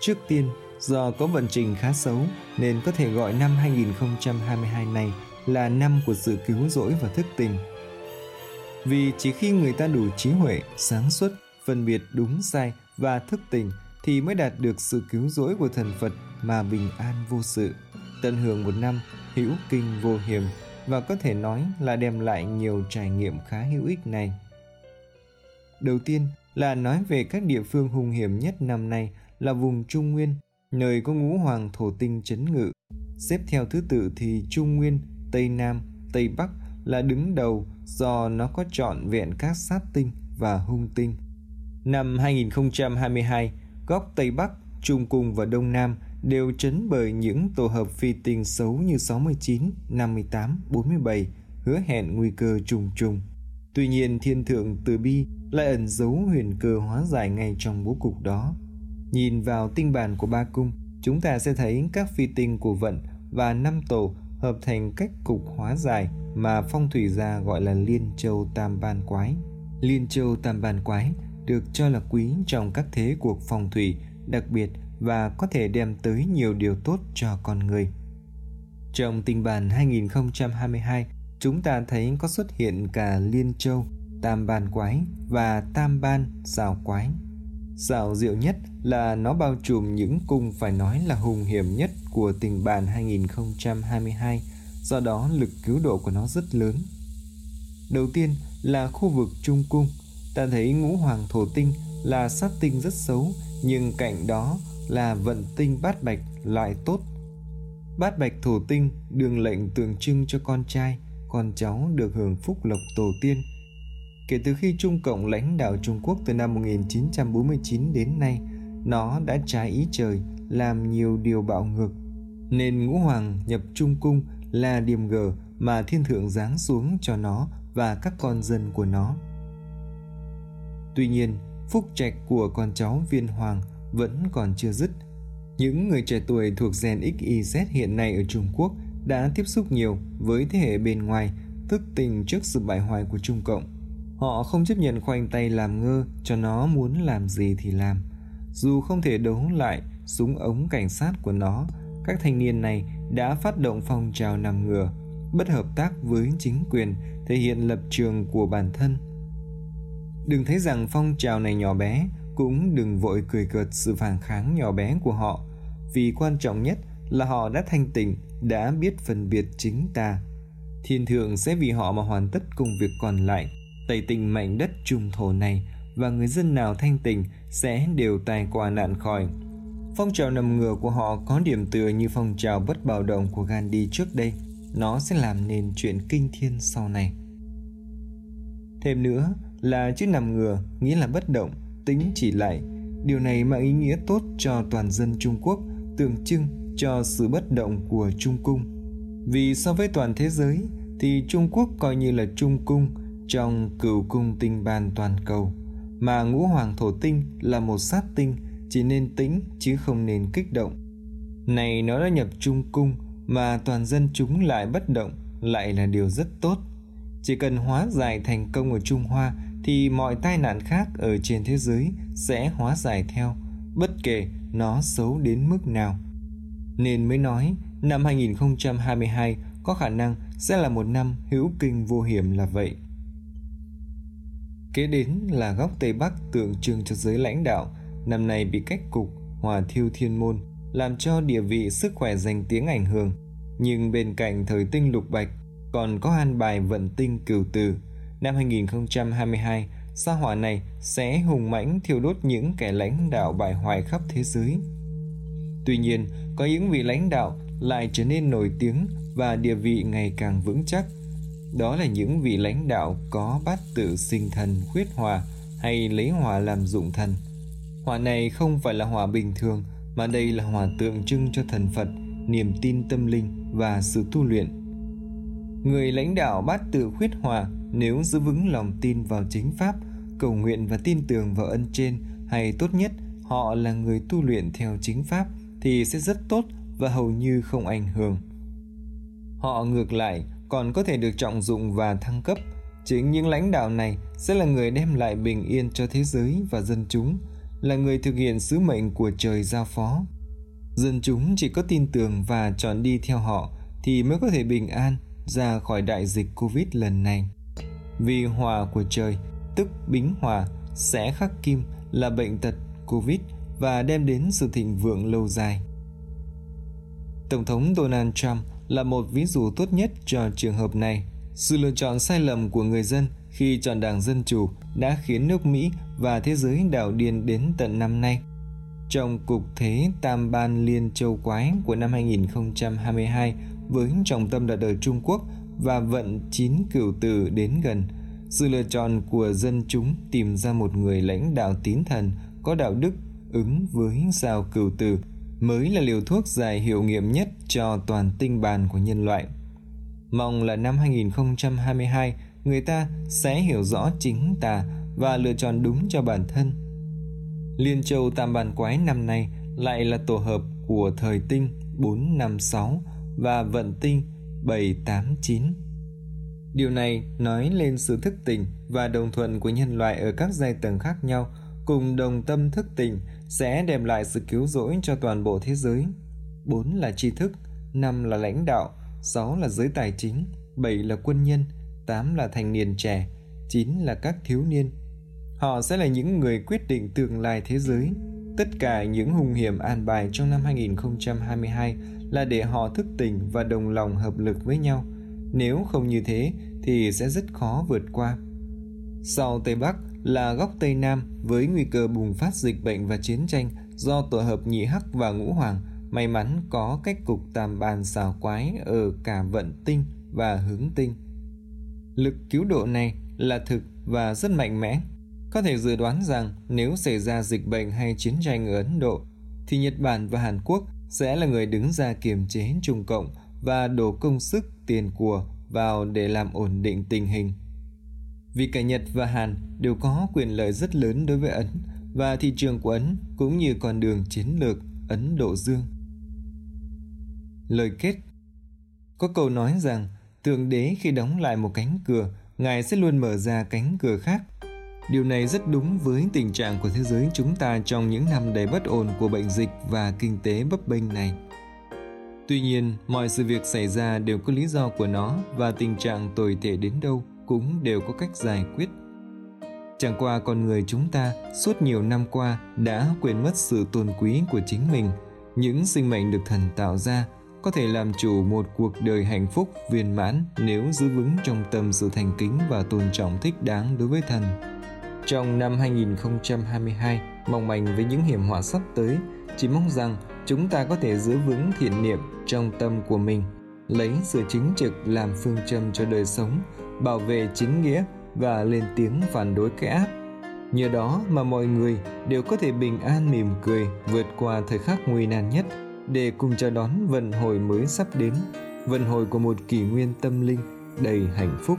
Trước tiên, do có vận trình khá xấu nên có thể gọi năm 2022 này là năm của sự cứu rỗi và thức tỉnh. Vì chỉ khi người ta đủ trí huệ, sáng suốt, phân biệt đúng sai và thức tỉnh thì mới đạt được sự cứu rỗi của thần Phật mà bình an vô sự. Tận hưởng một năm hữu kinh vô hiểm và có thể nói là đem lại nhiều trải nghiệm khá hữu ích này. Đầu tiên là nói về các địa phương hung hiểm nhất năm nay là vùng Trung Nguyên, nơi có ngũ hoàng thổ tinh chấn ngự. Xếp theo thứ tự thì Trung Nguyên, Tây Nam, Tây Bắc là đứng đầu do nó có trọn vẹn các sát tinh và hung tinh. Năm 2022, góc Tây Bắc, Trung Cung và Đông Nam đều chấn bởi những tổ hợp phi tinh xấu như 69, 58, 47, hứa hẹn nguy cơ trùng trùng. Tuy nhiên thiên thượng từ bi lại ẩn giấu huyền cơ hóa giải ngay trong bố cục đó. Nhìn vào tinh bản của ba cung, chúng ta sẽ thấy các phi tinh của vận và năm tổ hợp thành cách cục hóa dài mà phong thủy gia gọi là liên châu tam ban quái. Liên châu tam ban quái được cho là quý trong các thế cuộc phong thủy, đặc biệt và có thể đem tới nhiều điều tốt cho con người. Trong tinh bản 2022, chúng ta thấy có xuất hiện cả liên châu, tam ban quái và tam ban xào quái. Xảo diệu nhất là nó bao trùm những cung phải nói là hùng hiểm nhất của tình bàn 2022, do đó lực cứu độ của nó rất lớn. Đầu tiên là khu vực Trung Cung, ta thấy ngũ hoàng thổ tinh là sát tinh rất xấu, nhưng cạnh đó là vận tinh bát bạch loại tốt. Bát bạch thổ tinh đường lệnh tượng trưng cho con trai, con cháu được hưởng phúc lộc tổ tiên. Kể từ khi Trung Cộng lãnh đạo Trung Quốc từ năm 1949 đến nay, nó đã trái ý trời, làm nhiều điều bạo ngược. Nên ngũ hoàng nhập Trung Cung là điểm gờ mà thiên thượng giáng xuống cho nó và các con dân của nó. Tuy nhiên, phúc trạch của con cháu viên hoàng vẫn còn chưa dứt. Những người trẻ tuổi thuộc gen XYZ hiện nay ở Trung Quốc đã tiếp xúc nhiều với thế hệ bên ngoài, thức tình trước sự bại hoại của Trung Cộng. Họ không chấp nhận khoanh tay làm ngơ cho nó muốn làm gì thì làm. Dù không thể đấu lại súng ống cảnh sát của nó, các thanh niên này đã phát động phong trào nằm ngửa, bất hợp tác với chính quyền, thể hiện lập trường của bản thân. Đừng thấy rằng phong trào này nhỏ bé, cũng đừng vội cười cợt sự phản kháng nhỏ bé của họ, vì quan trọng nhất là họ đã thanh tịnh, đã biết phân biệt chính ta. Thiên thượng sẽ vì họ mà hoàn tất công việc còn lại, tẩy tình mảnh đất trung thổ này và người dân nào thanh tình sẽ đều tai qua nạn khỏi. Phong trào nằm ngửa của họ có điểm tựa như phong trào bất bạo động của Gandhi trước đây. Nó sẽ làm nên chuyện kinh thiên sau này. Thêm nữa là chữ nằm ngửa nghĩa là bất động, tính chỉ lại. Điều này mang ý nghĩa tốt cho toàn dân Trung Quốc, tượng trưng cho sự bất động của Trung Cung. Vì so với toàn thế giới thì Trung Quốc coi như là Trung Cung trong cửu cung tinh ban toàn cầu, mà ngũ hoàng thổ tinh là một sát tinh chỉ nên tĩnh chứ không nên kích động. Này nó đã nhập Trung Cung mà toàn dân chúng lại bất động lại là điều rất tốt. Chỉ cần hóa giải thành công ở Trung Hoa thì mọi tai nạn khác ở trên thế giới sẽ hóa giải theo, bất kể nó xấu đến mức nào. Nên mới nói năm 2022 có khả năng sẽ là một năm hữu kinh vô hiểm là vậy. Kế đến là góc Tây Bắc tượng trưng cho giới lãnh đạo, năm nay bị cách cục, hòa thiêu thiên môn, làm cho địa vị sức khỏe danh tiếng ảnh hưởng. Nhưng bên cạnh thời tinh lục bạch còn có an bài vận tinh cửu tử, năm 2022, sao hỏa này sẽ hùng mãnh thiêu đốt những kẻ lãnh đạo bại hoại khắp thế giới. Tuy nhiên, có những vị lãnh đạo lại trở nên nổi tiếng và địa vị ngày càng vững chắc. Đó là những vị lãnh đạo có bát tự sinh thần khuyết hòa hay lấy hòa làm dụng thần. Hòa này không phải là hòa bình thường mà đây là hòa tượng trưng cho thần Phật, niềm tin tâm linh và sự tu luyện. Người lãnh đạo bát tự khuyết hòa nếu giữ vững lòng tin vào chính pháp, cầu nguyện và tin tưởng vào ân trên hay tốt nhất họ là người tu luyện theo chính pháp thì sẽ rất tốt và hầu như không ảnh hưởng. Họ ngược lại còn có thể được trọng dụng và thăng cấp. Chính những lãnh đạo này sẽ là người đem lại bình yên cho thế giới và dân chúng, là người thực hiện sứ mệnh của trời giao phó. Dân chúng chỉ có tin tưởng và chọn đi theo họ thì mới có thể bình an ra khỏi đại dịch Covid lần này. Vì hòa của trời, tức bính hòa, sẽ khắc kim là bệnh tật Covid và đem đến sự thịnh vượng lâu dài. Tổng thống Donald Trump là một ví dụ tốt nhất cho trường hợp này. Sự lựa chọn sai lầm của người dân khi chọn Đảng Dân Chủ đã khiến nước Mỹ và thế giới đảo điên đến tận năm nay. Trong cục thế Tam Ban Liên Châu Quái của năm 2022 với trọng tâm đặt ở Trung Quốc và vận chín cửu tử đến gần, sự lựa chọn của dân chúng tìm ra một người lãnh đạo tín thần có đạo đức ứng với sao cửu tử mới là liều thuốc dài hiệu nghiệm nhất cho toàn tinh bàn của nhân loại. Mong là năm 2022 người ta sẽ hiểu rõ chính ta và lựa chọn đúng cho bản thân. Liên châu tam bàn quái năm nay lại là tổ hợp của thời tinh 456 và vận tinh 789. Điều này nói lên sự thức tỉnh và đồng thuận của nhân loại ở các giai tầng khác nhau cùng đồng tâm thức tỉnh sẽ đem lại sự cứu rỗi cho toàn bộ thế giới. 4 là tri thức, 5 là lãnh đạo, 6 là giới tài chính, 7 là quân nhân, 8 là thành niên trẻ, 9 là các thiếu niên. Họ sẽ là những người quyết định tương lai thế giới. Tất cả những hung hiểm an bài trong năm 2022 là để họ thức tỉnh và đồng lòng hợp lực với nhau. Nếu không như thế thì sẽ rất khó vượt qua. Sau Tây Bắc là góc Tây Nam với nguy cơ bùng phát dịch bệnh và chiến tranh do tổ hợp nhị hắc và ngũ hoàng may mắn có cách cục tam bàn xào quái ở cả vận tinh và hướng tinh. Lực cứu độ này là thực và rất mạnh mẽ. Có thể dự đoán rằng nếu xảy ra dịch bệnh hay chiến tranh ở Ấn Độ, thì Nhật Bản và Hàn Quốc sẽ là người đứng ra kiềm chế Trung Cộng và đổ công sức tiền của vào để làm ổn định tình hình. Vì cả Nhật và Hàn đều có quyền lợi rất lớn đối với Ấn và thị trường của Ấn cũng như con đường chiến lược Ấn Độ Dương. Lời kết Có câu nói rằng Thượng đế khi đóng lại một cánh cửa, Ngài sẽ luôn mở ra cánh cửa khác. Điều này rất đúng với tình trạng của thế giới chúng ta trong những năm đầy bất ổn của bệnh dịch và kinh tế bấp bênh này. Tuy nhiên, mọi sự việc xảy ra đều có lý do của nó và tình trạng tồi tệ đến đâu cũng đều có cách giải quyết. Chẳng qua con người chúng ta suốt nhiều năm qua đã quên mất sự tôn quý của chính mình, những sinh mệnh được thần tạo ra có thể làm chủ một cuộc đời hạnh phúc viên mãn nếu giữ vững trong tâm sự thành kính và tôn trọng thích đáng đối với thần. Trong năm 2022, mong manh với những hiểm họa sắp tới, chỉ mong rằng chúng ta có thể giữ vững thiện niệm trong tâm của mình, lấy sự chính trực làm phương châm cho đời sống, bảo vệ chính nghĩa và lên tiếng phản đối cái ác. Nhờ đó mà mọi người đều có thể bình an mỉm cười vượt qua thời khắc nguy nan nhất để cùng chào đón vận hồi mới sắp đến, vận hồi của một kỷ nguyên tâm linh đầy hạnh phúc.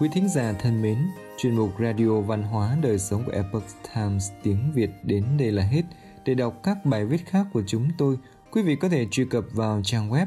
Quý thính giả thân mến, chuyên mục Radio Văn hóa Đời Sống của Epoch Times tiếng Việt đến đây là hết. Để đọc các bài viết khác của chúng tôi, quý vị có thể truy cập vào trang web